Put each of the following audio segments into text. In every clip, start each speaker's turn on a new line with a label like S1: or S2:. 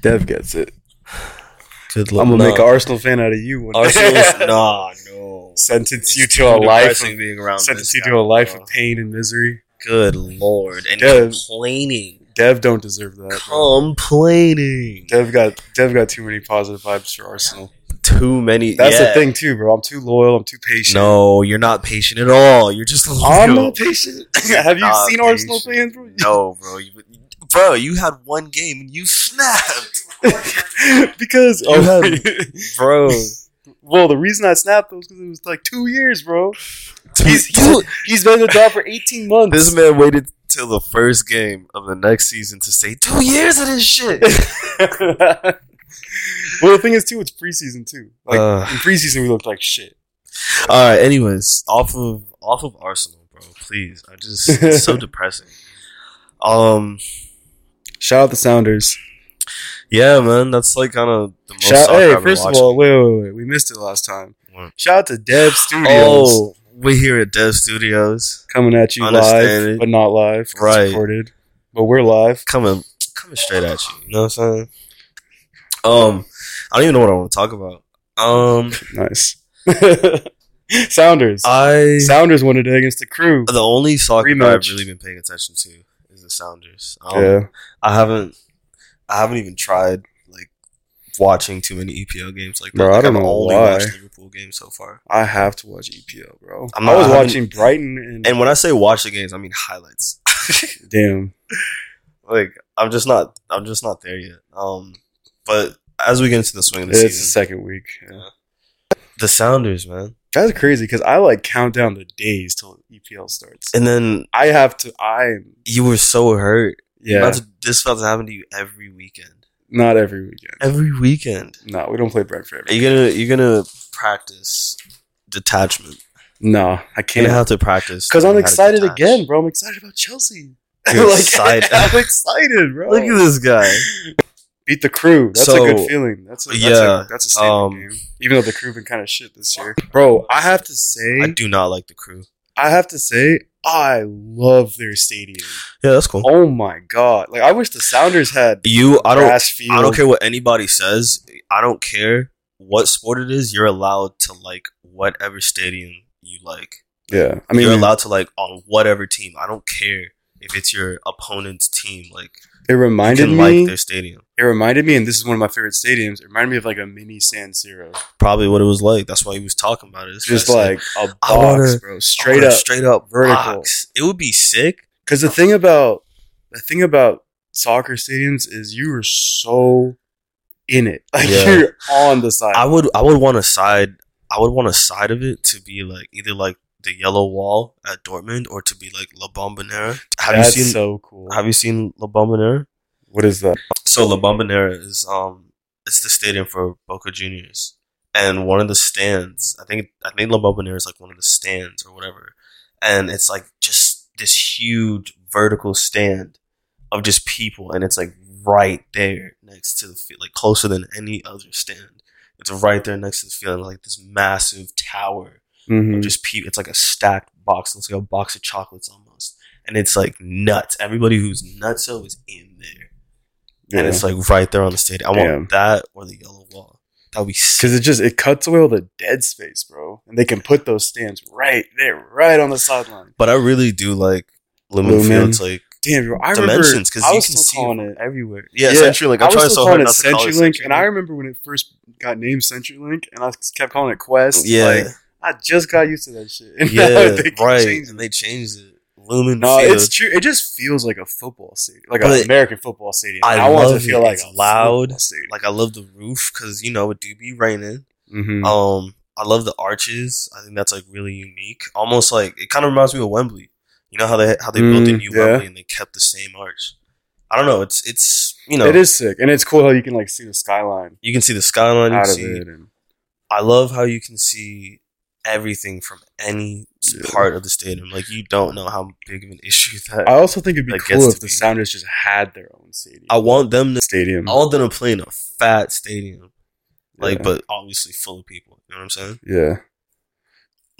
S1: Dev gets it.
S2: Good
S1: I'm gonna make an Arsenal fan out of you. One day.
S2: Arsenal's nah, no.
S1: Sentence you to a life. Of,
S2: being around
S1: sentence you
S2: guy,
S1: to a life
S2: bro.
S1: of pain and misery.
S2: Good lord, and
S1: Dev.
S2: complaining,
S1: Dev don't deserve that. bro.
S2: complaining.
S1: Dev got Dev got too many positive vibes for Arsenal.
S2: Too many.
S1: That's
S2: yeah.
S1: the thing too, bro. I'm too loyal. I'm too patient.
S2: No, you're not patient at all. You're just. Loyal.
S1: I'm not patient. Have you
S2: Not
S1: seen Arsenal
S2: patient.
S1: fans, bro?
S2: No, bro. You, bro, you had one game and you snapped,
S1: because
S2: You
S1: oh,
S2: bro.
S1: well, the reason I snapped was because it was like two years, bro. He's he's, he's been in the job for 18 months.
S2: this man waited till the first game of the next season to say two years of this shit.
S1: well, the thing is too, it's preseason too. Like
S2: Uh.
S1: in preseason, we looked like shit.
S2: All right. Anyways, off of off of Arsenal, bro. Please, I just it's so depressing. Um.
S1: Shout out the Sounders.
S2: Yeah, man. That's like kind of the most.
S1: Shout, hey, first of all, wait, wait, wait. We missed it last time.
S2: What?
S1: Shout out to Dev Studios
S2: oh, we're here at Dev Studios,
S1: coming at you live,
S2: it.
S1: but not live,
S2: Right.
S1: Recorded, but we're live.
S2: coming coming straight at you. You know what I'm saying? Um, I don't even know what I want to talk about. Um,
S1: Nice. Sounders.
S2: I
S1: Sounders won today against the crew.
S2: the only soccer I've really been paying attention to the Sounders. Um,
S1: yeah.
S2: I haven't I haven't even tried like watching too many EPL games like that.
S1: Bro, I don't
S2: I've
S1: know
S2: only
S1: why.
S2: watched Liverpool games so far.
S1: I have to watch EPL, bro.
S2: I'm
S1: I was
S2: I
S1: watching Brighton and,
S2: And when I say watch the games, I mean highlights.
S1: damn.
S2: like I'm just not I'm just not there yet. Um, but as we get into the swing of the
S1: It's the
S2: season,
S1: second week. Yeah.
S2: the Sounders, man,
S1: That's crazy because I like count down the days till EPL starts.
S2: and then
S1: I have to. I'm
S2: you were so hurt.
S1: yeah.
S2: About to, this about to happen to you every weekend.
S1: not every weekend.
S2: Every weekend.
S1: No, we don't play Brentford.
S2: Are you gonna you're gonna practice detachment.
S1: no, I
S2: You're gonna
S1: can't.
S2: have to practice
S1: Because I'm
S2: learning how to
S1: excited again, bro. I'm excited about Chelsea.
S2: You're excited.
S1: I'm excited, bro.
S2: Look at this guy.
S1: Beat the crew. That's
S2: So,
S1: a good feeling. That's a, that's
S2: yeah,
S1: a, that's a statement
S2: um,
S1: game. Even though the crew been kind of shit this year, bro. I have to say,
S2: I do not like the crew.
S1: I have to say, I love their stadium.
S2: Yeah, that's cool.
S1: Oh my god! Like I wish the Sounders had
S2: You, I don't,
S1: field.
S2: I don't care what anybody says. I don't care what sport it is. You're allowed to like whatever stadium you like.
S1: Yeah, I mean,
S2: you're allowed to like on whatever team. I don't care if it's your opponent's team. Like
S1: it reminded me.
S2: like their stadium.
S1: it reminded me, and this is one of my favorite stadiums. It reminded me of like a mini San Siro,
S2: Probably what it was like. That's why he was talking about it. This
S1: just like a box,
S2: wanna-
S1: bro. Straight up.
S2: straight up
S1: vertical.
S2: box." It would be sick.
S1: Because the thing about the thing about soccer stadiums is you are so in it, like
S2: Yeah.
S1: you're on the side.
S2: I would I would want a side I would want a side of it to be like either like the yellow wall at Dortmund or to be like La Bombonera. Have
S1: That's
S2: you seen
S1: so cool.
S2: Have you seen La Bombonera?
S1: what is that?
S2: So La Bombonera is um it's the stadium for Boca Juniors. And one of the stands, I think I think La Bombonera is like one of the stands or whatever. And it's like just this huge vertical stand of just people and it's like right there next to the field, like closer than any other stand. It's right there next to the field, like this massive tower
S1: Mhm.
S2: just people. It's like a stacked box. It's like a box of chocolates almost, and it's like nuts. Everybody who's nutso is in there,
S1: Yeah.
S2: and it's like right there on the stadium. I
S1: Damn.
S2: want that or the yellow wall. That would be.
S1: Because it just it cuts away all the dead space, bro, and they can put those stands right there, right on the sideline.
S2: But I really do like Lumen,
S1: Lumen.
S2: Fields, like
S1: Damn, bro, I
S2: dimensions,
S1: because I
S2: you can
S1: still
S2: see
S1: calling
S2: it
S1: it.
S2: everywhere. Yeah,
S1: Yeah,
S2: CenturyLink.
S1: I
S2: I'm
S1: was
S2: trying so
S1: still calling it
S2: not to call it
S1: CenturyLink, and I remember when it first got named CenturyLink, and I kept calling it Qwest.
S2: Yeah,
S1: like, I just got used to that shit. And
S2: yeah,
S1: they
S2: right.
S1: changing
S2: And they changed it. Lumen
S1: No,
S2: Field.
S1: it's true. It just feels like a football stadium, like
S2: But
S1: an American football stadium.
S2: I
S1: And want
S2: love
S1: to feel
S2: it.
S1: like
S2: It's
S1: a
S2: loud. like I love the roof because you know it do be raining.
S1: Mhm.
S2: Um, I love the arches. I think that's like really unique. Almost like it kind of reminds me of Wembley. You know how they how they built the
S1: Mm,
S2: new
S1: yeah.
S2: Wembley and they kept the same arch. I don't know. It's it's you know
S1: it is sick, and it's cool how you can like see the skyline
S2: you can see the skyline.
S1: Out of
S2: see.
S1: it. And,
S2: I love how you can see everything from any
S1: Yeah.
S2: part of the stadium. Like you don't know how big of an issue that.
S1: I also think it'd be cool if the. Sounders just had their own stadium.
S2: I want them to.
S1: stadium.
S2: I want them to play in a fat stadium, like
S1: Yeah.
S2: but obviously full of people. You know what I'm saying?
S1: yeah.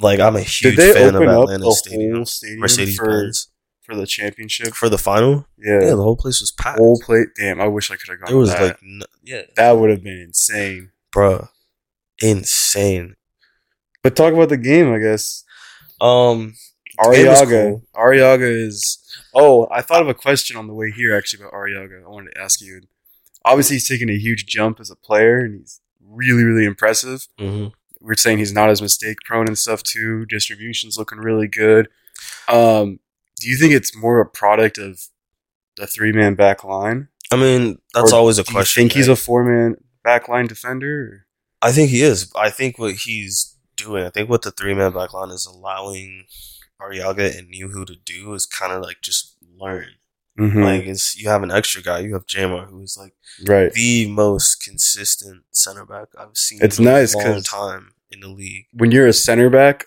S2: Like I'm a huge fan of Atlanta Stadium,
S1: stadium
S2: Mercedes
S1: for,
S2: Benz.
S1: for the championship.
S2: for the final.
S1: Yeah,
S2: Yeah, the whole place was packed.
S1: whole plate. Damn, I wish I could have gone.
S2: there was
S1: that.
S2: like, no, yeah,
S1: that would have been insane.
S2: bro. insane.
S1: But talk about the game, I guess.
S2: Um, The game was
S1: Arreaga.
S2: cool.
S1: Arreaga is. Oh, I thought of a question on the way here actually about Arreaga. I wanted to ask you. Obviously, he's taken a huge jump as a player, and he's really, really impressive.
S2: mhm.
S1: We're saying he's not as mistake prone and stuff too. Distribution's looking really good. Um, do you think it's more a product of the three man back line?
S2: I mean, that's
S1: Or
S2: always a
S1: do
S2: question.
S1: You think he's a four man back line defender?
S2: I think he is. I think what he's doing, I think what the three man back line is allowing Arreaga and Nouhou to do is kind of like just learn.
S1: Mhm.
S2: Like, it's you have an extra guy. You have Yeimar, who's like
S1: right.
S2: the most consistent center back I've seen.
S1: It's
S2: in a
S1: nice
S2: long
S1: 'cause-
S2: time in the league.
S1: when you're a center back,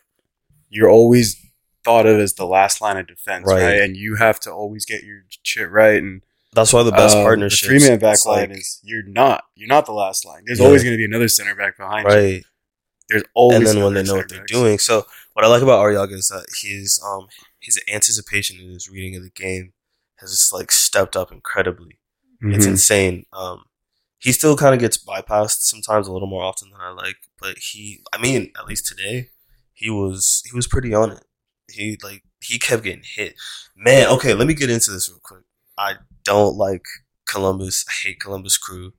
S1: you're always thought of as the last line of defense,
S2: Right.
S1: right? And you have to always get your shit right. And
S2: That's why the best
S1: um,
S2: partnership.
S1: three man back line is you're not you're not the last line. There's
S2: Yeah.
S1: always going to be another center back behind you.
S2: Right.
S1: There's always
S2: and then when they know what they're doing. So what I like about Arreaga is that his um his anticipation and his reading of the game has just like stepped up incredibly. It's
S1: Mhm.
S2: insane. Um, he still kind of gets bypassed sometimes a little more often than I like, but he, I mean, at least today, he was he was pretty on it. He like he kept getting hit. Man, okay, let me get into this real quick. I don't like Columbus. I hate Columbus Crew.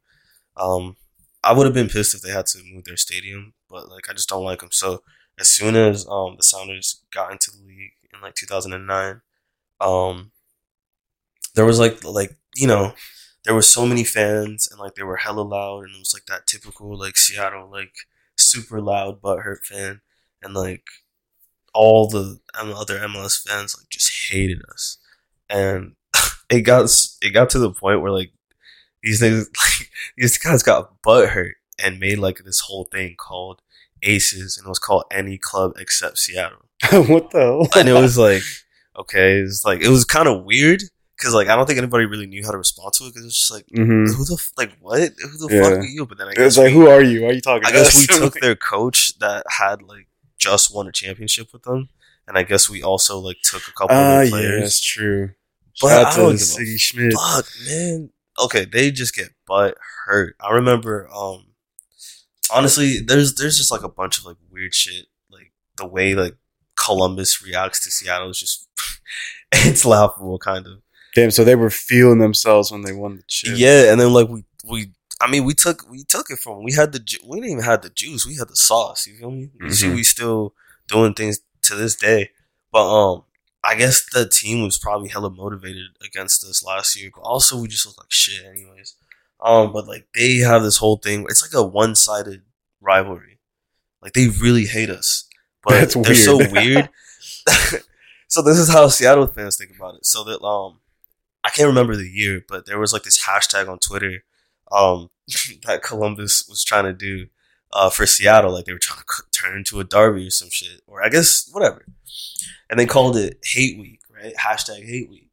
S2: Um, I would have been pissed if they had to move their stadium, but like I just don't like them. So as soon as um the Sounders got into the league in like 2009, um, there was like like you know there were so many fans and like they were hella loud and it was like that typical like Seattle like super loud butthurt fan. And like all the other MLS fans like just hated us. And it got it got to the point where like these things like these guys got butthurt and made like this whole thing called Aces and it was called any club except Seattle
S1: what the hell?
S2: and it was like okay it's like it was kind of weird because like I don't think anybody really knew how to respond to it because it's just like
S1: hmm
S2: who the f- like what who the
S1: Yeah.
S2: fuck are you? But then I
S1: It
S2: guess
S1: was like,
S2: we,
S1: who are you? Why are you talking?
S2: I guess we took their coach that had like just won a championship with them, and I guess we also like took a couple
S1: Ah,
S2: of
S1: yeah,
S2: the players.
S1: that's true.
S2: But
S1: Shout
S2: I don't
S1: to
S2: give a
S1: Schmidt.
S2: Fuck man. Okay, they just get butt hurt. I remember. Um, honestly, there's there's just like a bunch of like weird shit. Like the way like Columbus reacts to Seattle is just it's laughable, kind of.
S1: Damn, so they were feeling themselves when they won the chip.
S2: Yeah, and then like we we I mean we took we took it from we had the ju- we didn't even have the juice we had the sauce you feel me you see we still doing things to this day but um I guess the team was probably hella motivated against us last year but also we just looked like shit anyways um but like they have this whole thing it's like a one sided rivalry like they really hate us but
S1: That's
S2: they're so
S1: weird.
S2: weird so this is how Seattle fans think about it so that um I can't remember the year, but there was like this hashtag on Twitter um, that Columbus was trying to do uh, for Seattle. Like they were trying to turn into a derby or some shit, or I guess whatever. And they called it Hate Week, right? Hashtag Hate Week.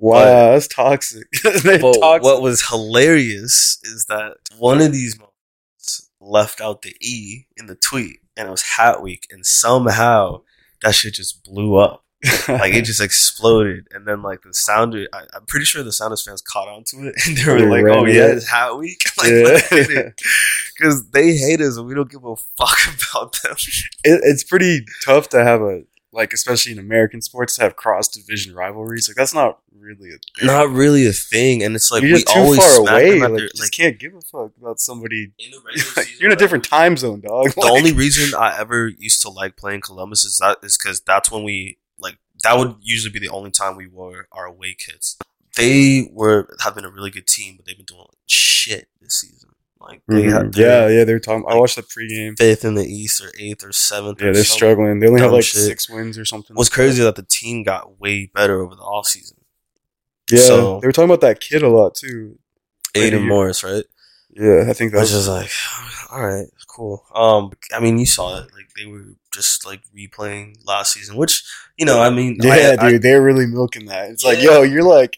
S1: Wow, that's toxic.
S2: But
S1: toxic.
S2: what was hilarious is that one of these moments left out the E in the tweet, and it was Hat Week, and somehow that shit just blew up. like it just exploded, and then like the sounder, I, I'm pretty sure the Sounders fans caught on to it, and they were
S1: They
S2: like, "Oh yeah,
S1: it.
S2: it's Hat Week," like
S1: Yeah.
S2: because they hate us, and we don't give a fuck about them.
S1: it, it's pretty tough to have a like, especially in American sports, to have cross division rivalries. Like that's not really a
S2: Not really a thing, and it's like
S1: you're
S2: we
S1: too
S2: always
S1: far
S2: smack
S1: away.
S2: them
S1: Like,
S2: their-
S1: you just
S2: like
S1: can't give a fuck about somebody.
S2: in the season,
S1: you're in a different time zone, dog.
S2: the only reason I ever used to like playing Columbus is that is because that's when we like that would usually be the only time we wore our away kits. They were have been a really good team, but they've been doing shit this season. Like they
S1: Mhm.
S2: had
S1: yeah, yeah, they're talking. I watched the pregame.
S2: fifth in the East or eighth or seventh.
S1: Yeah,
S2: or
S1: they're
S2: something.
S1: struggling. They only have like
S2: shit.
S1: six wins or something.
S2: What's
S1: like
S2: crazy is that the team got way better over the offseason.
S1: that. Yeah,
S2: so-
S1: they were talking about that kid a lot too. Aidan.
S2: Morris, right?
S1: Yeah, I think
S2: I was
S1: that's
S2: just like, all right, cool. Um, I mean, you saw it. Like they were just like replaying last season, which you know, I mean,
S1: yeah,
S2: I, I-
S1: dude. they're really milking that. It's like, yo, you're like,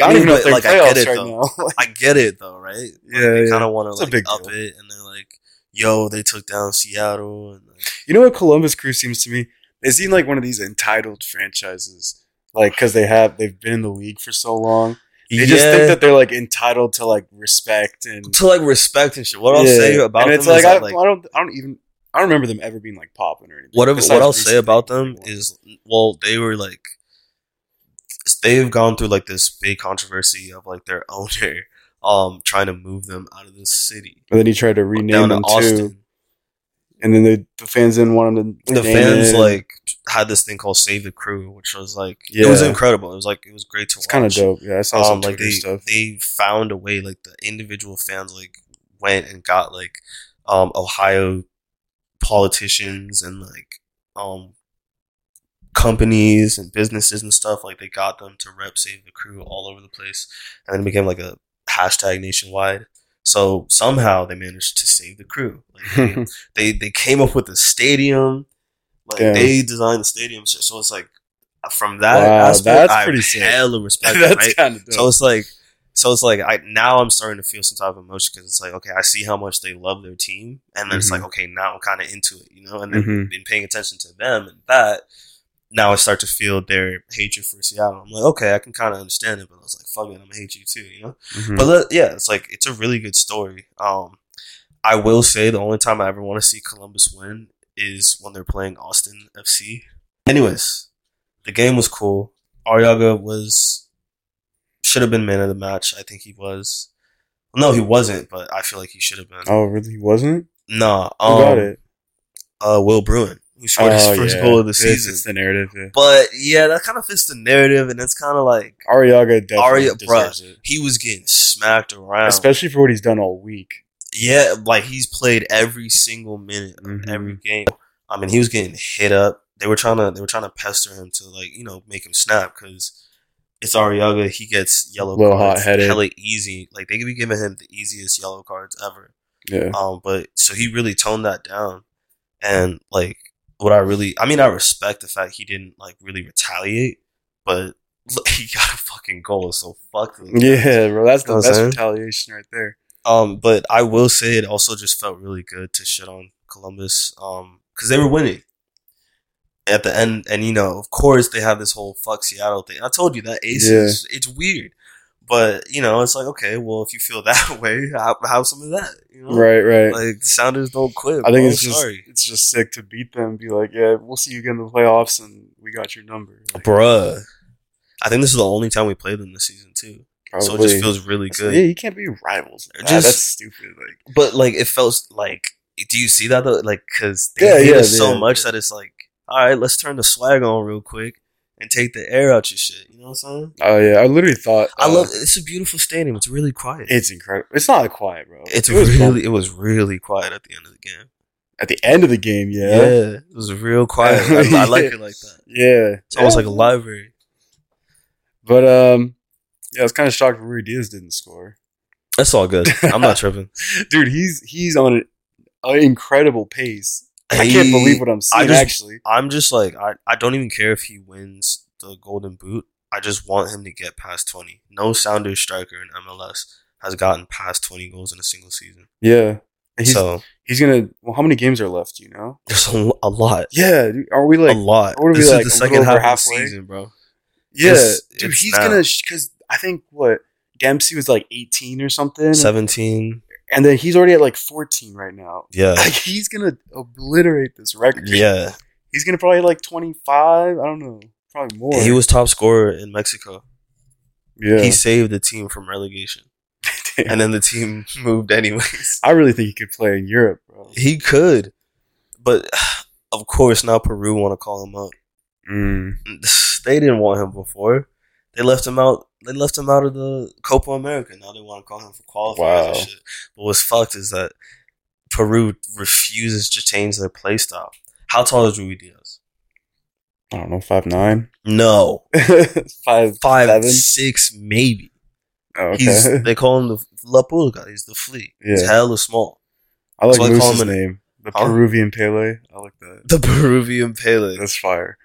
S1: I
S2: I
S1: don't even know if they're
S2: like, I get it,
S1: right
S2: though.
S1: now.
S2: I get it though, right? Like,
S1: Yeah,
S2: they
S1: yeah.
S2: kind of want to like up
S1: deal.
S2: it, and they're like, "Yo, they took down Seattle." And like,
S1: You know what Columbus Crew seems to me? They seem like one of these entitled franchises. like because they have they've been in the league for so long. They just think that they're like entitled to like respect and
S2: to like respect and shit. What I'll
S1: Yeah.
S2: say about
S1: and
S2: them
S1: it's like
S2: is
S1: I,
S2: like
S1: I don't I don't even I don't remember them ever being like popping or anything.
S2: what, what I'll say about them is well they were like they've gone through like this big controversy of like their owner um trying to move them out of the city
S1: And then he tried to rename
S2: down to
S1: them too, and then the, the fans didn't want him to.
S2: The fans
S1: it.
S2: like had this thing called Save the Crew, which was like it was incredible. It was like it was great to
S1: it's
S2: watch.
S1: kind of dope. Yeah, I saw some
S2: um, like
S1: Twitter
S2: they
S1: stuff.
S2: they found a way like the individual fans like went and got like um ohio politicians and like um companies and businesses and stuff like they got them to rep save the crew all over the place and then it became like a hashtag nationwide so somehow they managed to save the crew like they, they they came up with a stadium like
S1: Damn.
S2: they designed the stadium so it's like from that
S1: Wow,
S2: aspect
S1: that's
S2: I
S1: pretty sick.
S2: hella respect
S1: That's
S2: right
S1: kind of
S2: so it's like, so it's like I now I'm starting to feel some type of emotion because it's like okay, I see how much they love their team, and then it's
S1: Mhm.
S2: like okay, now I'm kind of into it, you know, and then
S1: Mhm.
S2: been paying attention to them and that. Now I start to feel their hatred for Seattle. I'm like, okay, I can kind of understand it, but I was like, fuck it, I'm gonna hate you too, you know.
S1: Mhm.
S2: But yeah, it's like it's a really good story. Um, I will say the only time I ever want to see Columbus win is when they're playing Austin FC. Anyways, the game was cool. Arreaga was should have been man of the match. I think he was. No, he wasn't, but I feel like he should have been.
S1: oh, really? He wasn't?
S2: Nah,
S1: Who
S2: um,
S1: got it?
S2: Uh, Will Bruin, who scored his
S1: Oh,
S2: first
S1: yeah.
S2: goal of the season.
S1: It's the narrative. Yeah.
S2: but yeah, that kind of fits the narrative, and it's kind of like
S1: Arreaga definitely
S2: Aria-
S1: deserves it,
S2: he was getting smacked around.
S1: especially for what he's done all week.
S2: Yeah, like he's played every single minute of
S1: Mhm.
S2: every game. I mean, he was getting hit up. They were trying to they were trying to pester him to like you know make him snap because it's Arreaga. He gets yellow
S1: Little
S2: cards
S1: hot-headed.
S2: hella easy. Like they could be giving him the easiest yellow cards ever.
S1: Yeah.
S2: Um, but so he really toned that down, and like what I really, I mean, I respect the fact he didn't like really retaliate, but he got a fucking goal. So fuck. guys.
S1: Yeah, bro. That's the best retaliation right there.
S2: Um, but I will say it also just felt really good to shit on Columbus, um, because they were winning at the end, and you know, of course, they have this whole "fuck Seattle" thing. I told you that Ace
S1: Yeah.
S2: is it's weird, but you know, it's like okay, well, if you feel that way, have, have some of that, you know,
S1: Right, right.
S2: Like the Sounders don't quit.
S1: I think
S2: bro.
S1: it's just
S2: sorry,
S1: it's just sick to beat them. Be like, yeah, we'll see you again in the playoffs, and we got your number. Like,
S2: bruh. I think this is the only time we played them this season too, so it just feels really
S1: So,
S2: good.
S1: Yeah, you can't be rivals. Like that.
S2: Just-
S1: That's stupid. Like,
S2: but like it felt like do you see that though like because they
S1: Yeah,
S2: hate
S1: yeah,
S2: us so
S1: yeah.
S2: much that it's like all right let's turn the swag on real quick and take the air out your shit you know what i'm saying
S1: oh yeah, I literally thought
S2: i
S1: uh,
S2: love it's a beautiful stadium it's really quiet
S1: It's incredible. It's not quiet, bro.
S2: it's
S1: It was
S2: really
S1: fun.
S2: it was really quiet at the end of the game
S1: at the end of the game.
S2: yeah,
S1: Yeah, yeah.
S2: it was real quiet I, I like it like that Yeah, it's almost like a library
S1: But um, yeah, I was kind of shocked Ruidiaz didn't score.
S2: that's all good i'm not tripping
S1: Dude, he's he's on an, an incredible pace. I can't believe what I'm seeing.
S2: just-
S1: actually,
S2: i'm just like I, I don't even care if he wins the golden boot i just want him to get past 20 no sounders striker in mls has gotten past 20 goals in a single season
S1: yeah. He's
S2: so
S1: he's gonna. Well, how many games are left? You know?
S2: There's a, a lot.
S1: Yeah. dude, Are we like?
S2: a lot.
S1: what are we,
S2: this
S1: like,
S2: is
S1: a
S2: the second half of the season, bro.
S1: Yeah,
S2: It's-
S1: dude.
S2: it's
S1: he's
S2: now.
S1: gonna because I think what Dempsey was like 18 or something,
S2: 17.
S1: And then he's already at like 14 right now.
S2: Yeah.
S1: Like he's gonna obliterate this record.
S2: Yeah.
S1: he's gonna probably like 25. I don't know, probably more.
S2: He was top scorer in Mexico.
S1: yeah.
S2: He saved the team from relegation. And then the team moved anyways.
S1: I really think he could play in Europe, bro.
S2: He could. But of course now Peru want to call him up.
S1: Mm.
S2: They didn't want him before. They left him out they left him out of the Copa America. Now they want to call him for qualifiers
S1: Wow.
S2: and shit. But what's fucked is that Peru refuses to change their play style. How tall is Ruidiaz?
S1: I don't know, five nine,
S2: No.
S1: five
S2: five,
S1: seven.
S2: six, maybe.
S1: Oh, okay.
S2: He's they call him the La Pulga. He's the flea. He's
S1: Yeah.
S2: hella small.
S1: I like
S2: so I call
S1: Moose's name, the
S2: Huh?
S1: Peruvian Pele. I like that.
S2: The Peruvian Pele.
S1: That's fire.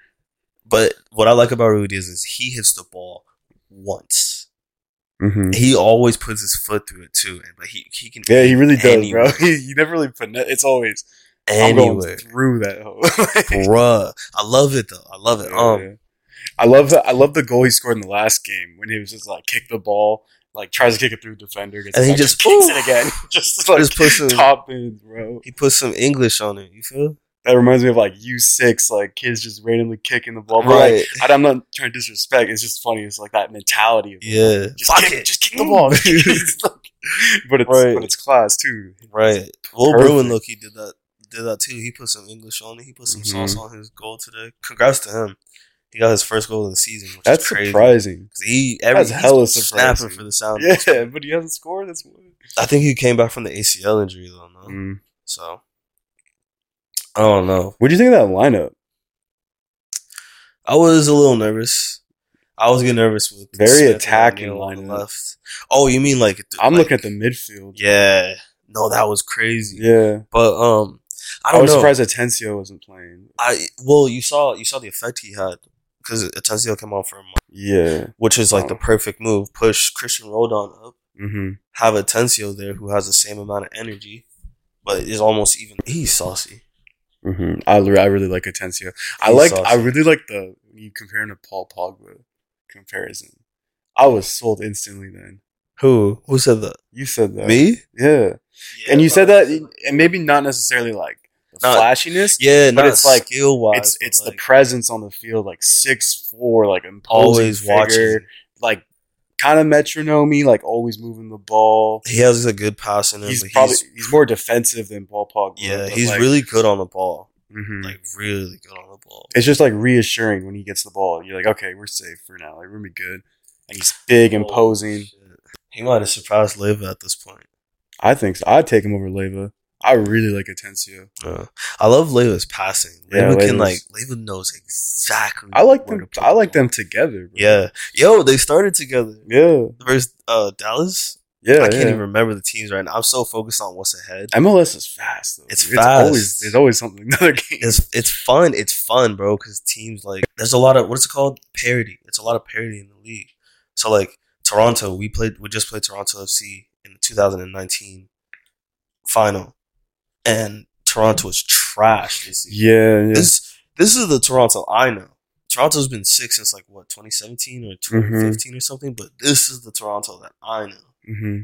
S2: But what I like about Ruidiaz is he hits the ball once.
S1: hmm
S2: He always puts his foot through it too. But he he can
S1: Yeah, he really does, bro. He, never really put. It's always I'm going through that hole.
S2: Bruh. I love it though. I love it.
S1: Yeah,
S2: Um
S1: yeah. I love the I love the goal he scored in the last game when he was just like kick the ball, like tries to kick it through the defender, gets
S2: And he just-
S1: kicks it again, just like
S2: Just puts it-
S1: top ends, bro.
S2: He put some English on it. You feel?
S1: That reminds me of like U six, like kids just randomly kicking the ball. But like,
S2: Right.
S1: I- I'm not trying to disrespect. It's just funny. It's like that mentality. Of,
S2: Yeah.
S1: just
S2: Fuck
S1: kick,
S2: it.
S1: just kick the ball. But it's
S2: Right.
S1: but it's class too.
S2: Right. Will Bruin look he did that did that too. He put some English on it. He put some
S1: Mhm.
S2: sauce on his goal today. Congrats to him. He got his first goal of the season, which
S1: That's
S2: is crazy.
S1: surprising.
S2: 'Cause He every
S1: That's
S2: he's
S1: hella
S2: snapping
S1: surprising.
S2: for the sound.
S1: Yeah, but he hasn't scored. That's what.
S2: I think he came back from the ACL injury though. No?
S1: Mm.
S2: So I don't know.
S1: What do you think of that lineup?
S2: I was a little nervous. I was getting nervous with
S1: Very
S2: Smith
S1: attacking
S2: on the left. Oh, you mean like
S1: I'm
S2: like-
S1: looking at the midfield.
S2: Yeah. No, that was crazy.
S1: Yeah,
S2: But um, I don't I
S1: was
S2: know.
S1: surprised Atencio wasn't playing.
S2: I well, you saw you saw the effect he had because Atencio came out for a month,
S1: Yeah.
S2: which is like
S1: Oh.
S2: the perfect move. Push Christian Roldan up,
S1: Mm-hmm.
S2: have Atencio there who has the same amount of energy, but is almost even. He's saucy.
S1: Mm-hmm. I, re- I really like Atencio. I like.
S2: saucy.
S1: I really like the when you compare him to Paul Pogba comparison. I was sold instantly. Then
S2: Who who said that?
S1: you said that.
S2: Me?
S1: Yeah. and you said that, and maybe not necessarily like
S2: Not-
S1: flashiness.
S2: Yeah,
S1: But
S2: not
S1: it's like-
S2: skill wise.
S1: it's it's the presence on the field, like six four, like imposing
S2: always
S1: figure,
S2: watching.
S1: like kind of metronome, like always moving the ball.
S2: He has a good pass in him.
S1: He's probably
S2: he's,
S1: he's, more defensive than Paul Pogba.
S2: yeah, he's
S1: like,
S2: really good on the ball.
S1: mhm.
S2: Like really good on the ball.
S1: it's just like reassuring when he gets the ball. You're like, okay, we're safe for now. Like we're gonna be good. And he's big, imposing.
S2: Oh, shit. He might have surprised Leyva at this point.
S1: I think so. I'd take him over Leyva. I really like Atencio.
S2: Uh, I love Leyva's passing.
S1: Yeah,
S2: can like Leyva knows exactly.
S1: I like them. I like them together. Bro.
S2: Yeah, yo, they started together.
S1: yeah,
S2: Versus uh, Dallas.
S1: yeah.
S2: I can't
S1: yeah.
S2: even remember the teams right now. I'm so focused on what's ahead.
S1: MLS is fast. Though.
S2: It's
S1: It's
S2: fast.
S1: always there's always something. Another game.
S2: It's it's fun. It's fun, bro. Because teams like there's a lot of what's it called parity. It's a lot of parity in the league. So like Toronto, we played. We just played Toronto FC in the 2019 final, and Toronto was trash this season.
S1: yeah, yeah.
S2: This this is the Toronto I know. Toronto's been sick since like what 2017 or 2015 or something, but this is the Toronto that I know.
S1: hmm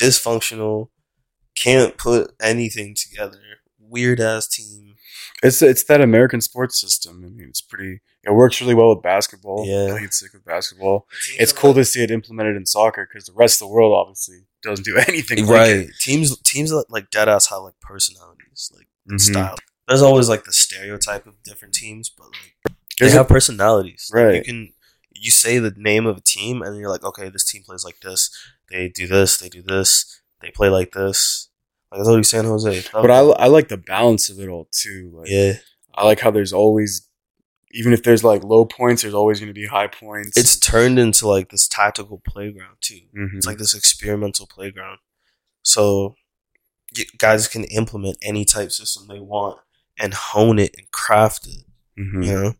S2: Dysfunctional, can't put anything together. Weird ass team.
S1: It's it's that American sports system. I mean, it's pretty. It works really well with basketball.
S2: Yeah.
S1: I get sick with basketball. It's cool to see it implemented in soccer because the rest of the world obviously doesn't do anything. like
S2: right.
S1: it.
S2: Teams teams like dead ass have like personalities, like
S1: Mhm.
S2: style. There's always like the stereotype of different teams, but like they
S1: There's a-
S2: have personalities. Like,
S1: Right.
S2: you can you say the name of a team and you're like, okay, this team plays like this. They do this. They do this. They play like this. Like I told you, San Jose.
S1: But I, I like the balance of it all too. Like,
S2: yeah,
S1: I like how there's always, even if there's like low points, there's always going to be high points.
S2: it's turned into like this tactical playground too.
S1: Mhm.
S2: It's like this experimental playground. So guys can implement any type system they want and hone it and craft it.
S1: Mhm.
S2: You know,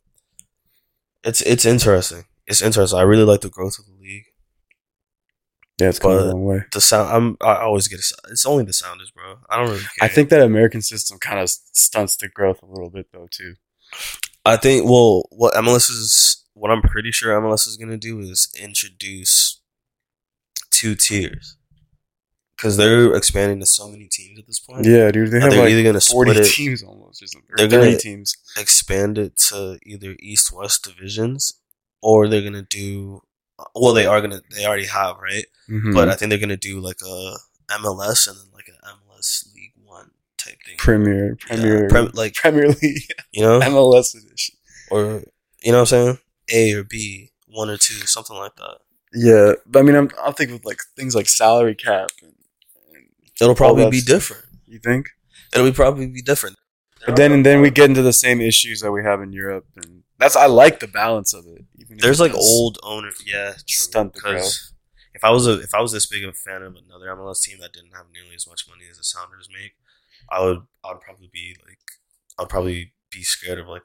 S2: it's it's interesting. It's interesting. I really like the growth of the league.
S1: Yeah, it's come a long way.
S2: The sound. I'm. I always get. A, it's only the sounders, bro. I don't really. Care.
S1: I think that American system kind of stunts the growth a little bit though too.
S2: I think. Well, what MLS is. What I'm pretty sure MLS is gonna do is introduce two tiers. Because they're expanding to so many teams at this point.
S1: Yeah, dude, they have
S2: they're
S1: like
S2: either gonna
S1: forty
S2: split it,
S1: teams almost, or, something,
S2: They're gonna-
S1: teams.
S2: expand it to either East West divisions, or they're gonna do. Well, they are gonna. They already have right.
S1: Mhm.
S2: but I think they're gonna do like a MLS and then like an MLS League One type thing.
S1: Premier,
S2: Yeah,
S1: Premier,
S2: Prem- like
S1: Premier League,
S2: you know,
S1: MLS edition.
S2: or you know what I'm saying, A or B, one or two, something like that.
S1: Yeah, but I mean, I'm I'll think of like things like salary cap. And, and
S2: It'll probably be
S1: stuff.
S2: different.
S1: you think?
S2: It'll be probably be different.
S1: But then and then we get into the same issues that we have in Europe, and that's I like the balance of it. Even
S2: There's like old owners. Yeah, true.
S1: stunt.
S2: Because if I was a if I was this big of a fan of another MLS team that didn't have nearly as much money as the Sounders make, I would I would probably be like I'd probably be scared of like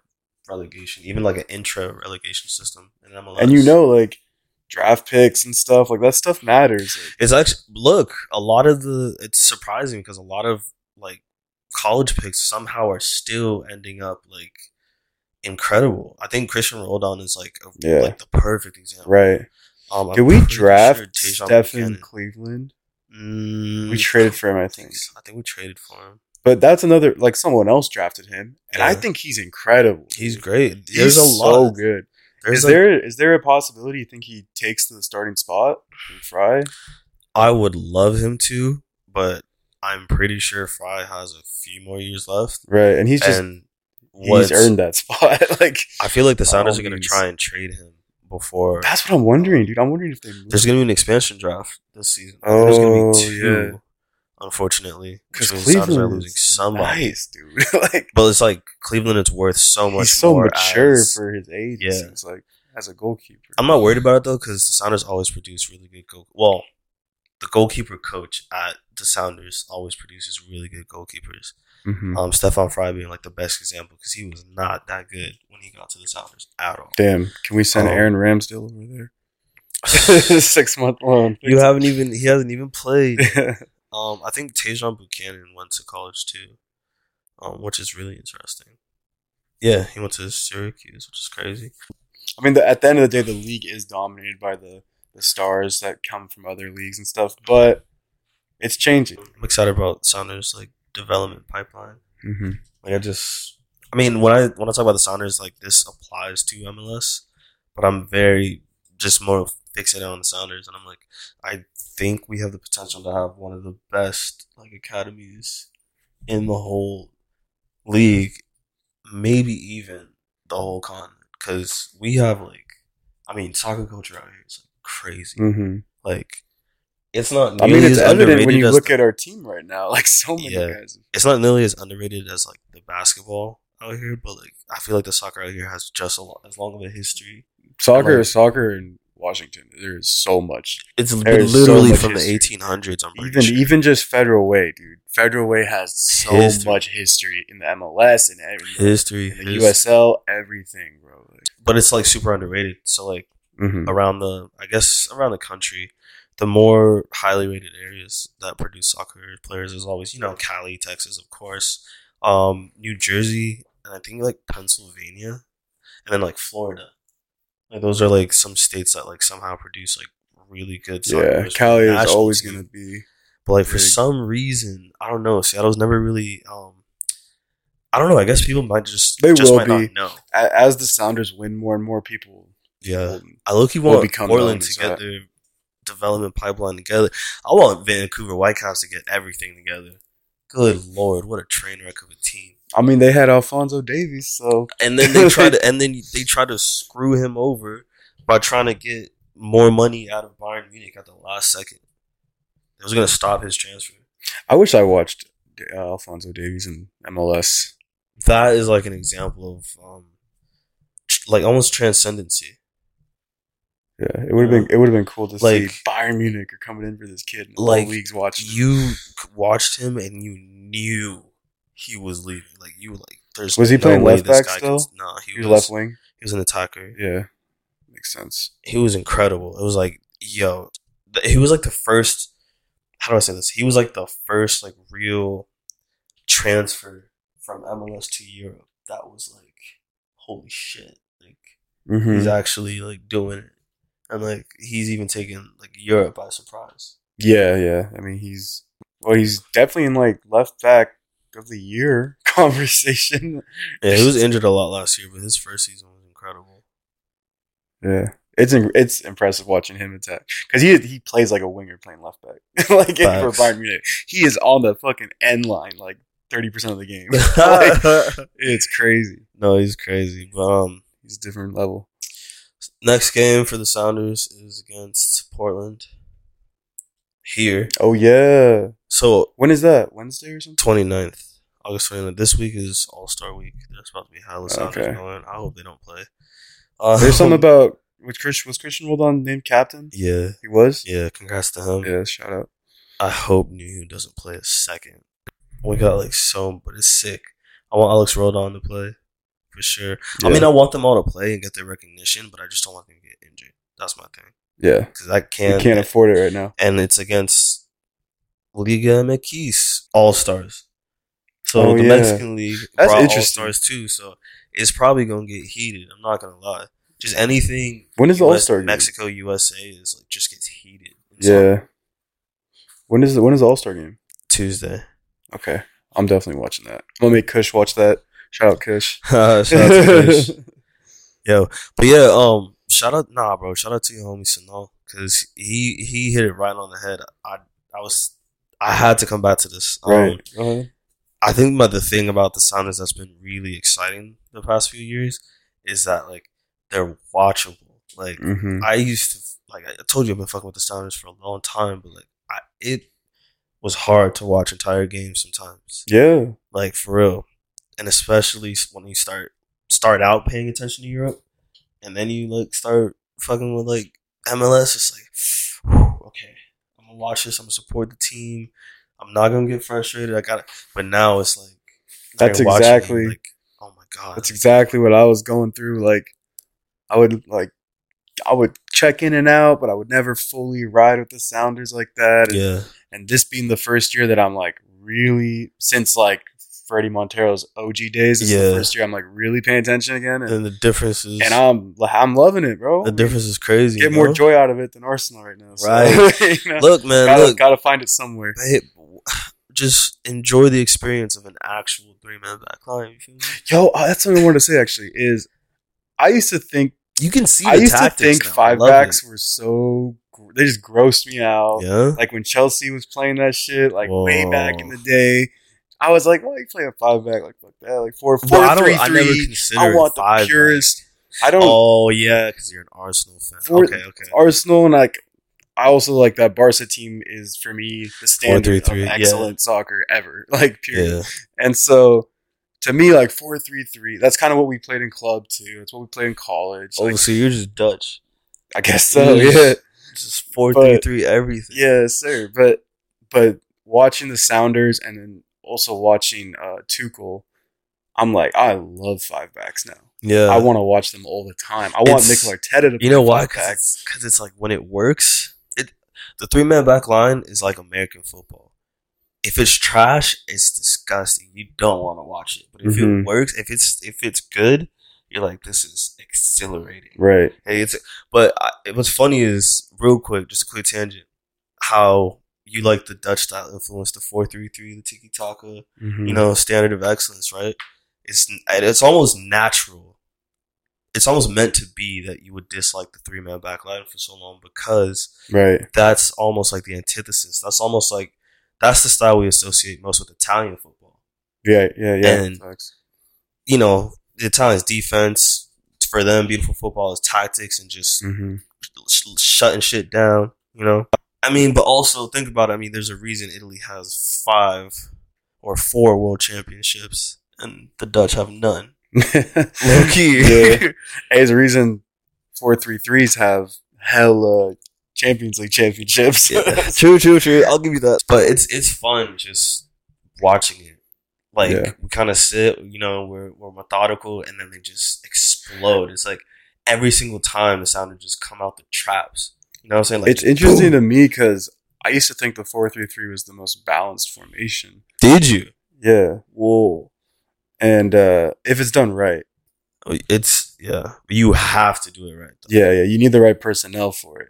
S2: relegation, even like an intra relegation system in MLS.
S1: And you know, like draft picks and stuff like that stuff matters. Like,
S2: It's actually look a lot of the. It's surprising because a lot of like college picks somehow are still ending up like incredible. I think Christian Roldan is like a,
S1: Yeah.
S2: like the perfect example.
S1: Right.
S2: Um, I'm
S1: Did we draft
S2: sure Stefan
S1: Cleveland?
S2: Mm,
S1: We traded for him, I think.
S2: I think we traded for him.
S1: But that's another like someone else drafted him, and I think he's incredible.
S2: He's great.
S1: He's
S2: There's a
S1: so
S2: lot.
S1: good.
S2: There's
S1: is
S2: like-
S1: there is there a possibility you think he takes the starting spot from Frei?
S2: I would love him to, but I'm pretty sure Frei has a few more years left.
S1: Right, and he's just
S2: and
S1: he's
S2: what's-
S1: earned that spot. like
S2: I feel like the Sounders are going to try and trade him before.
S1: that's what I'm wondering, dude. I'm wondering if they move.
S2: There's going to be an expansion draft this season. Oh, There's going to be two,
S1: yeah.
S2: unfortunately.
S1: because
S2: the Sounders
S1: Cleveland
S2: are losing
S1: is
S2: somebody.
S1: nice, dude. like
S2: But it's like Cleveland is worth so much
S1: he's so
S2: more
S1: mature
S2: as-
S1: for his age.
S2: Yeah.
S1: It seems like as a goalkeeper.
S2: I'm not worried about it though because the Sounders always produce really good goal. Well, the goalkeeper coach at the Sounders always produces really good goalkeepers.
S1: Mhm.
S2: Um, Stefan Frei being like the best example because he was not that good when he got to the Sounders at all.
S1: Damn, can we send
S2: Um,
S1: Aaron Ramsdale over there? Six month loan.
S2: you haven't even he hasn't even played. Um, I think Tajon Buchanan went to college too, um, which is really interesting. Yeah, he went to Syracuse, which is crazy.
S1: I mean, the, at the end of the day, the league is dominated by the, the stars that come from other leagues and stuff, but it's changing.
S2: I'm excited about Sounders like development pipeline.
S1: Mm-hmm.
S2: Like I just, I mean, when I when I talk about the Sounders, like this applies to MLS, but I'm very just more fixated on the Sounders, and I'm like, I think we have the potential to have one of the best like academies in the whole league, maybe even the whole continent, because we have like, I mean, soccer culture out here is like crazy.
S1: Mm-hmm.
S2: Like, it's not.
S1: I mean,
S2: nearly
S1: it's
S2: as
S1: evident when
S2: underrated
S1: you
S2: as
S1: look at our team right now. Like so many
S2: Yeah.
S1: guys.
S2: it's not nearly as underrated as like the basketball out here, but like I feel like the soccer out here has just a lo- as long of a history.
S1: Soccer
S2: Like-
S1: soccer in Washington. There is so much.
S2: It's
S1: so
S2: literally
S1: much
S2: from
S1: history.
S2: the 1800s. I'm
S1: Even
S2: sure.
S1: even just Federal Way, dude. Federal Way has so
S2: History.
S1: much history in the MLS and every,
S2: history,
S1: in the
S2: history.
S1: USL, everything, bro. Like,
S2: but it's like super underrated. So like
S1: mhm.
S2: around the, I guess around the country, the more highly rated areas that produce soccer players is always you know Cali, Texas, of course, um, New Jersey, and I think like Pennsylvania, and then like Florida. Like those are like some states that like somehow produce like really good soccer
S1: Yeah, Cali is always
S2: team.
S1: gonna be.
S2: But like for some reason, I don't know. Seattle's never really. um I don't know. I guess people might just
S1: They
S2: just
S1: will
S2: might
S1: be.
S2: not know.
S1: As the Sounders win more and more, people.
S2: Yeah,
S1: will-
S2: I look. You want
S1: become
S2: Portland to get their development pipeline together. I want Vancouver Whitecaps to get everything together. Good lord, what a train wreck of a team!
S1: I mean, they had Alfonso Davies, so
S2: And then they try to, and then they try to screw him over by trying to get more money out of Bayern Munich at the last second. It was going to stop his transfer.
S1: I wish I watched uh, Alfonso Davies in MLS.
S2: that is like an example of um tr- like almost transcendency
S1: Yeah, it would have been it would have been cool to
S2: Like-
S1: see Bayern Munich are coming in for this kid. And
S2: Like,
S1: leagues watching.
S2: you watched him and you knew he was leaving like you were like there's
S1: Was he
S2: no
S1: playing left back still?
S2: can- no he
S1: He
S2: was
S1: left wing.
S2: he was an attacker
S1: Yeah, makes sense.
S2: he was incredible it was like yo he was like the first how do i say this he was like the first like real transfer from mls to europe that was like holy shit like
S1: hmm
S2: he's actually like doing it and like he's even taken like europe by surprise
S1: Yeah, yeah. I mean, he's well, he's definitely in like left back of the year conversation.
S2: yeah he was injured a lot last year but his first season was incredible
S1: Yeah, it's it's impressive watching him attack because he he plays like a winger playing left back, like for. Bayern Munich. He is on the fucking end line like thirty percent of the game. Like, it's crazy.
S2: no he's crazy but um
S1: He's a different level.
S2: Next game for the Sounders is against Portland. Here.
S1: Oh yeah,
S2: So
S1: when is that? Wednesday or something?
S2: 29th. August 29th. This week is All Star Week. There's supposed to be hella Sounders
S1: Okay.
S2: going. I hope they don't play. Uh,
S1: There's something about which Christian was Christian Roldan named captain.
S2: Yeah.
S1: He was.
S2: Yeah. Congrats to him.
S1: Yeah, shout out.
S2: I hope New doesn't play a second. We got like so, but it's sick. I want Alex Roldan to play for sure. I mean, I want them all to play and get their recognition, but I just don't want them to get injured. That's my thing.
S1: Yeah,
S2: Because I can't.
S1: can't afford it right now.
S2: and it's against Liga MX All Stars. So
S1: Oh,
S2: the
S1: yeah.
S2: Mexican League
S1: That's
S2: brought All. Stars too. So it's probably gonna get heated. I'm not gonna lie. Just anything
S1: When is the All Star game?
S2: Mexico USA is like just gets heated. It's
S1: Yeah. When is the when is the All Star game?
S2: Tuesday.
S1: Okay, I'm definitely watching that. I'm gonna make Kush watch that. Shout out Kush.
S2: Shout out to Kush. Yo, but yeah, um, shout out, nah, bro, shout out to your homie Sanal because he he hit it right on the head. I I was I had to come back to this. Um,
S1: right. Ahead.
S2: I think about the thing about the Sounders that's been really exciting the past few years is that like they're watchable. Like
S1: hmm
S2: I used to like I told you I've been fucking with the Sounders for a long time, but like I, it was hard to watch entire games sometimes
S1: Yeah.
S2: like for real and especially when you start start out paying attention to europe and then you like start fucking with like mls it's like whew, okay i'm gonna watch this i'm gonna support the team i'm not gonna get frustrated i got it. but now it's like
S1: That's
S2: it,
S1: exactly-
S2: like oh my god
S1: That's exactly what I was going through. Like, I would like, I would check in and out, but I would never fully ride with the Sounders like that. And,
S2: yeah
S1: and this being the first year that I'm like really since like Fredy Montero's OG days. This
S2: Yeah.
S1: the first year I'm like really paying attention again, and,
S2: and the difference is
S1: and I'm I'm loving it, bro.
S2: the difference is crazy
S1: Get
S2: you
S1: more joy out of it than Arsenal right now. so,
S2: Right.
S1: you know,
S2: look man
S1: gotta,
S2: look
S1: gotta find it somewhere.
S2: hey, just enjoy the experience of an actual three-man back line you feel me?
S1: Yo, uh, that's what I wanted to say. Actually, is I used to think
S2: you can see
S1: I used to think
S2: now.
S1: Five backs
S2: it.
S1: were so they just grossed me out.
S2: yeah
S1: Like when Chelsea was playing that shit, like way back in the day. I was like, why you play a five back like fuck that? Like four four
S2: Well, I don't-
S1: three
S2: I never
S1: three.
S2: considered
S1: I want the
S2: five
S1: purest. I don't
S2: Oh yeah, because you're an Arsenal fan.
S1: For-
S2: okay, okay.
S1: Arsenal and like I also like that Barca team is for me the standard
S2: 4-3-3,
S1: of
S2: yeah.
S1: excellent soccer ever. Like period.
S2: Yeah,
S1: And so to me, like four three three, that's kind of what we played in club too. That's what we played in college.
S2: oh,
S1: Like,
S2: so you're just Dutch.
S1: I guess so.
S2: You're
S1: Yeah.
S2: just four three three everything.
S1: Yeah, sir. But but watching the Sounders and then also watching uh Tuchel, I'm like, I love five backs now.
S2: yeah.
S1: I want to watch them all the time. I want
S2: It's-
S1: Mikel Arteta to.
S2: you know why? Because it's like when it works, it the three man back line is like American football. If it's trash, it's disgusting. You don't want to watch it. But if
S1: Mhm.
S2: it works, if it's if it's good, you're like, this is exhilarating.
S1: Right.
S2: Hey, it's but I, what's funny is real quick, just a quick tangent, how you like the Dutch style influence, the four three three, the tiki taka,
S1: Mhm.
S2: you know, standard of excellence, right? It's it's almost natural. It's almost meant to be that you would dislike the three man back line for so long because
S1: Right.
S2: that's almost like the antithesis. That's almost like that's the style we associate most with Italian football.
S1: Yeah. Yeah. Yeah.
S2: And-
S1: Facts.
S2: You know, the Italians defense for them, beautiful football is tactics and just
S1: Mhm.
S2: sh- shutting shit down, you know? I mean, but also think about it. I mean, there's a reason Italy has five or four world championships and the Dutch have none. Low key.
S1: Yeah. There's a reason four three threes have hella Champions League championships.
S2: Yeah. True, true, true. I'll give you that. But it's it's fun just watching it. Like
S1: Yeah.
S2: we kind of sit, you know, we're we're methodical, and then they just explode. It's like every single time the sound would just come out the traps. You know what I'm saying? Like
S1: it's interesting to me because I used to think the four three three was the most balanced formation.
S2: Did you?
S1: Yeah.
S2: Whoa.
S1: And uh, if it's done right,
S2: It's yeah. You have to do it right. Though.
S1: yeah, yeah, you need the right personnel for it.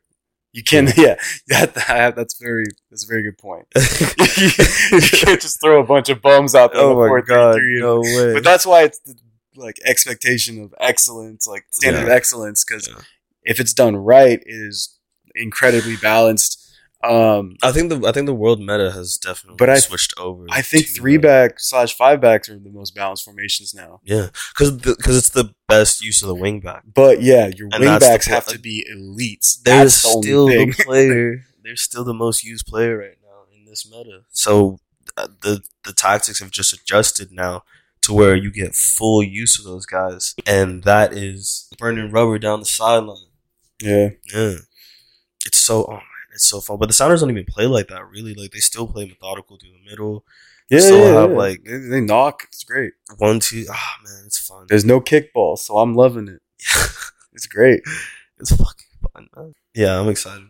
S1: You can't. yeah, that, that that's very that's a very good point. you can't just throw a bunch of bums out there. in
S2: oh
S1: the
S2: my god!
S1: 4-3-3.
S2: No way.
S1: But that's why it's the like expectation of excellence, like standard of excellence. Because
S2: Yeah.
S1: if it's done right, it is incredibly balanced. Um,
S2: I think the I think the world meta has definitely
S1: But I-
S2: switched over.
S1: I think three
S2: uh,
S1: back slash five backs are the most balanced formations now.
S2: Yeah, because because it's the best use of the wing back.
S1: But yeah, your
S2: And
S1: wing backs have to be elites.
S2: They're
S1: That's the
S2: still the player. They're still the most used player right now in this meta. So uh, the the tactics have just adjusted now to where you get full use of those guys, and that is burning rubber down the sideline.
S1: yeah,
S2: Yeah, it's so oh man, it's so fun. But the Sounders don't even play like that. Really, like they still play methodical through the middle.
S1: yeah,
S2: Still
S1: yeah,
S2: have,
S1: yeah.
S2: like-
S1: they, they knock. It's great.
S2: One, two. Ah man, it's fun.
S1: There's no kickball, so I'm loving it. It's great.
S2: it's fucking fun. Man. Yeah, I'm excited.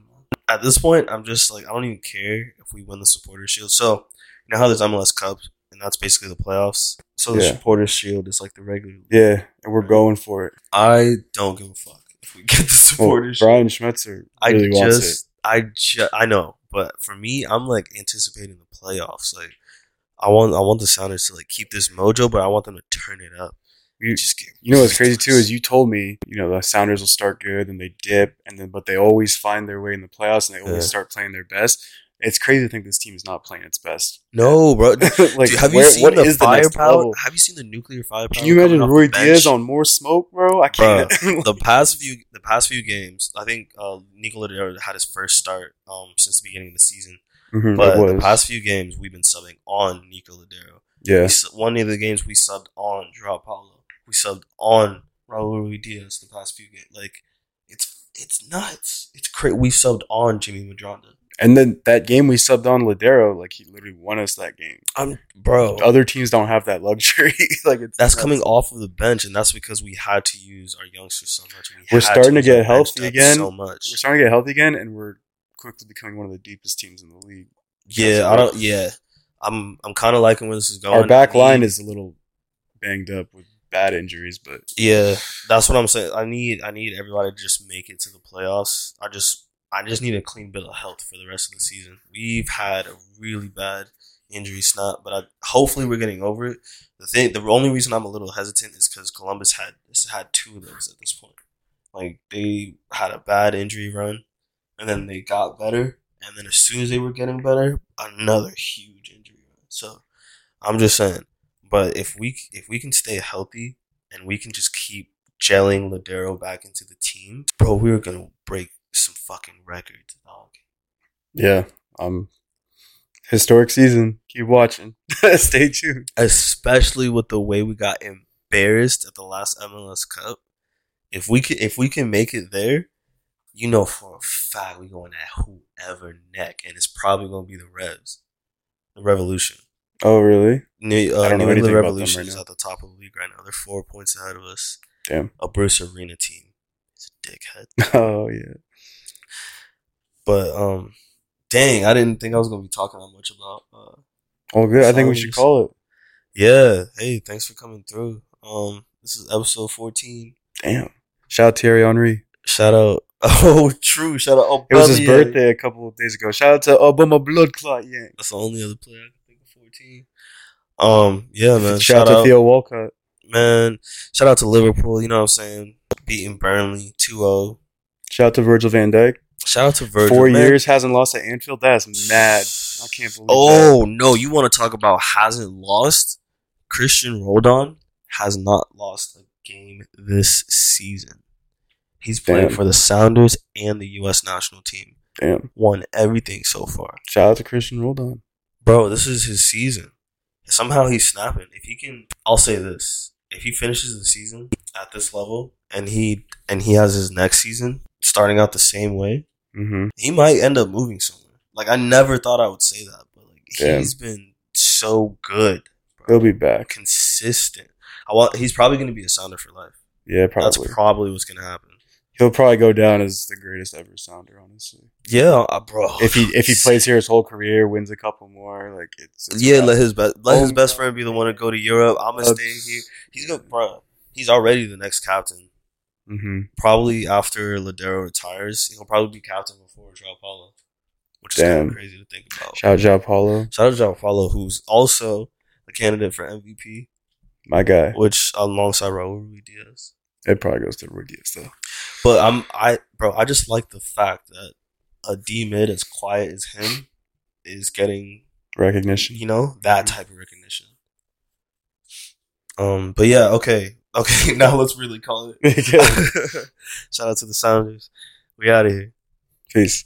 S2: At this point, I'm just like I don't even care if we win the supporter shield. So you know how there's MLS Cup and that's basically the playoffs. So the
S1: Yeah.
S2: supporters shield is like the regular. league.
S1: Yeah, and we're going for it.
S2: I don't give a fuck we get the
S1: Well,
S2: supporters. shield.
S1: Brian Schmetzer
S2: I
S1: really it.
S2: just, I just, I know, but for me, I'm like anticipating the playoffs. Like, I want, I want the Sounders to like keep this mojo, but I want them to turn it up.
S1: You-
S2: just
S1: You know what's crazy too is you told me, you know, the Sounders will start good and they dip, and then but they always find their way in the playoffs and they always
S2: Yeah.
S1: start playing their best. It's crazy to think this team is not playing its best.
S2: no, bro.
S1: like,
S2: Dude, have you seen
S1: what
S2: the
S1: the
S2: firepower?
S1: level?
S2: have you seen the nuclear firepower?
S1: Can you imagine Roy? Diaz on more smoke, bro? I can't.
S2: the past few the past few games, I think uh, Nico Lodeiro had his first start um, since the beginning of the season.
S1: Mhm,
S2: But the past few games, we've been subbing on Nico Lodeiro.
S1: yeah,
S2: We one of the games we subbed on Joao Paulo. We subbed on Raul Ruidiaz the past few games. Like it's it's nuts. It's crazy. We subbed on Jimmy Medranda.
S1: And then that game we subbed on Lodeiro, like he literally won us that game.
S2: I'm bro.
S1: Other teams don't have that luxury. like it's
S2: That's
S1: nuts.
S2: coming off of the bench, and that's because we had to use our youngsters so much. We
S1: We're starting to
S2: use
S1: get healthy again.
S2: So much.
S1: We're starting to get healthy again, and we're quickly becoming one of the deepest teams in the league.
S2: Yeah, I don't. Yeah, I'm. I'm kind of liking where this is going.
S1: Our back line is a little banged up with bad injuries, but
S2: Yeah, that's what I'm saying. I need. I need everybody to just make it to the playoffs. I just. I just need a clean bill of health for the rest of the season. We've had a really bad injury snap, but I, hopefully we're getting over it. The thing, the only reason I'm a little hesitant is because Columbus had had two of those at this point. Like they had a bad injury run, and then they got better, and then as soon as they were getting better, another huge injury run. So I'm just saying, but if we if we can stay healthy and we can just keep gelling Lodeiro back into the team, bro, we're gonna break some fucking records, dog.
S1: yeah, um, historic season. Keep watching. Stay tuned.
S2: Especially with the way we got embarrassed at the last MLS Cup. If we can, if we can make it there, you know for a fact we're going at whoever neck, and it's probably gonna be the Revs, the Revolution.
S1: Oh, really?
S2: New, uh,
S1: I don't know
S2: New England
S1: anything about them
S2: Revolution
S1: right
S2: is at the top of the league right now. They're four points ahead of us.
S1: Damn.
S2: A Bruce Arena team. It's a dickhead.
S1: Oh, yeah.
S2: But um, dang, I didn't think I was gonna be talking that much about. Uh,
S1: All good. I think we should call it.
S2: yeah, hey, thanks for coming through. Um, this is episode fourteen.
S1: Damn. Shout out Thierry Henry.
S2: Shout out. Oh, true. Shout out.
S1: It was his birthday a couple of days ago. Shout out to Obama Blood Clot Yank.
S2: That's the only other player I can think of. Fourteen. Um, yeah, man.
S1: Shout, out to Theo Walcott.
S2: man. Shout out to Liverpool. You know what I'm saying? Beating Burnley 2-0.
S1: Shout out to Virgil van Dijk.
S2: Shout out to Virgil.
S1: Four
S2: man.
S1: years hasn't lost at Anfield. That's mad. I can't believe
S2: Oh no! You want to talk about hasn't lost? Christian Roldan has not lost a game this season. He's playing
S1: Damn.
S2: for the Sounders and the U.S. national team.
S1: that. Damn.
S2: Won everything so far,
S1: Shout out to Christian Roldan.
S2: bro. This is his season. Somehow he's snapping. If he can, I'll say this: if he finishes the season at this level, and he and he has his next season starting out the same way,
S1: Mm-hmm.
S2: he might end up moving somewhere. Like I never thought I would say that, but like
S1: Damn.
S2: he's been so good,
S1: He'll be back.
S2: consistent. I want. He's probably going to be a sounder for life.
S1: Yeah, probably.
S2: That's
S1: probably.
S2: what's going to happen.
S1: He'll probably go down as the greatest ever sounder, honestly.
S2: Yeah, uh, bro.
S1: If he if he plays here his whole career, wins a couple more, like it's, it's
S2: yeah, let his best let his
S1: Oh,
S2: best friend be the one to go to Europe. I'm gonna stay here. He's gonna, bro. He's already the next captain.
S1: Mhm.
S2: Probably after Lodeiro retires, he'll probably be captain before Joao Paulo, which is kind
S1: Damn.
S2: of crazy to think about.
S1: Shout out Joao Paulo,
S2: Shout out Joao Paulo, who's also a candidate for MVP,
S1: my guy.
S2: which alongside Raul Ruidiaz.
S1: It probably goes to Ruidiaz though.
S2: But I'm I bro, I just like the fact that a D mid as quiet as him is getting
S1: Recognition.
S2: you know that type of recognition. Um, but yeah, okay, okay. Now let's really call it. Shout out to the Sounders. We out of here.
S1: Peace.